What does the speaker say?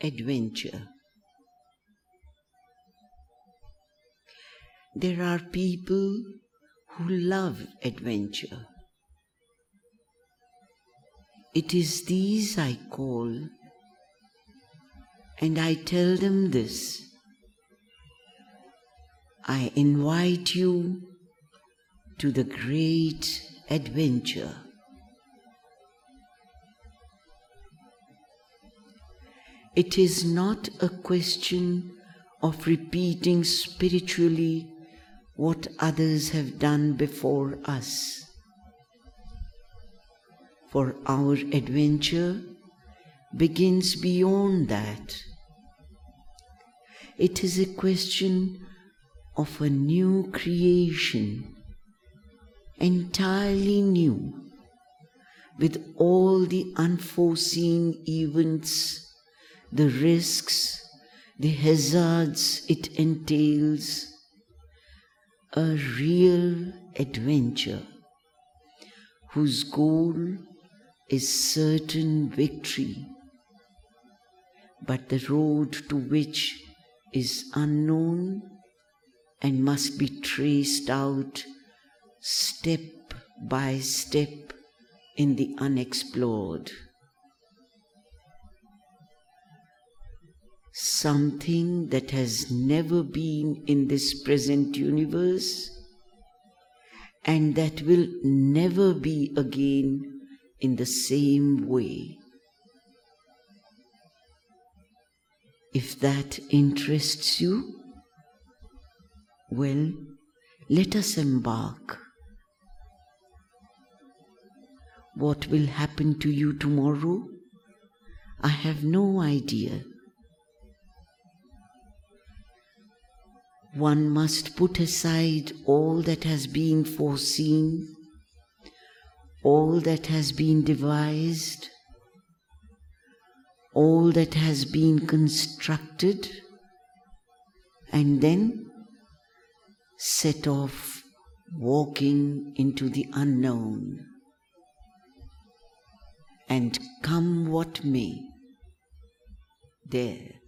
adventure. There are people who love adventure. It is these I call, and I tell them this. I invite you to the great adventure. It is not a question of repeating spiritually what others have done before us. For our adventure begins beyond that. It is a question of a new creation, entirely new, with all the unforeseen events, the risks, the hazards it entails, a real adventure whose goal is certain victory, but the road to which is unknown and must be traced out step by step in the unexplored. Something that has never been in this present universe and that will never be again in the same way. If that interests you, well, let us embark. What will happen to you tomorrow? I have no idea. One must put aside all that has been foreseen, all that has been devised, all that has been constructed, and then set off walking into the unknown. And come what may, there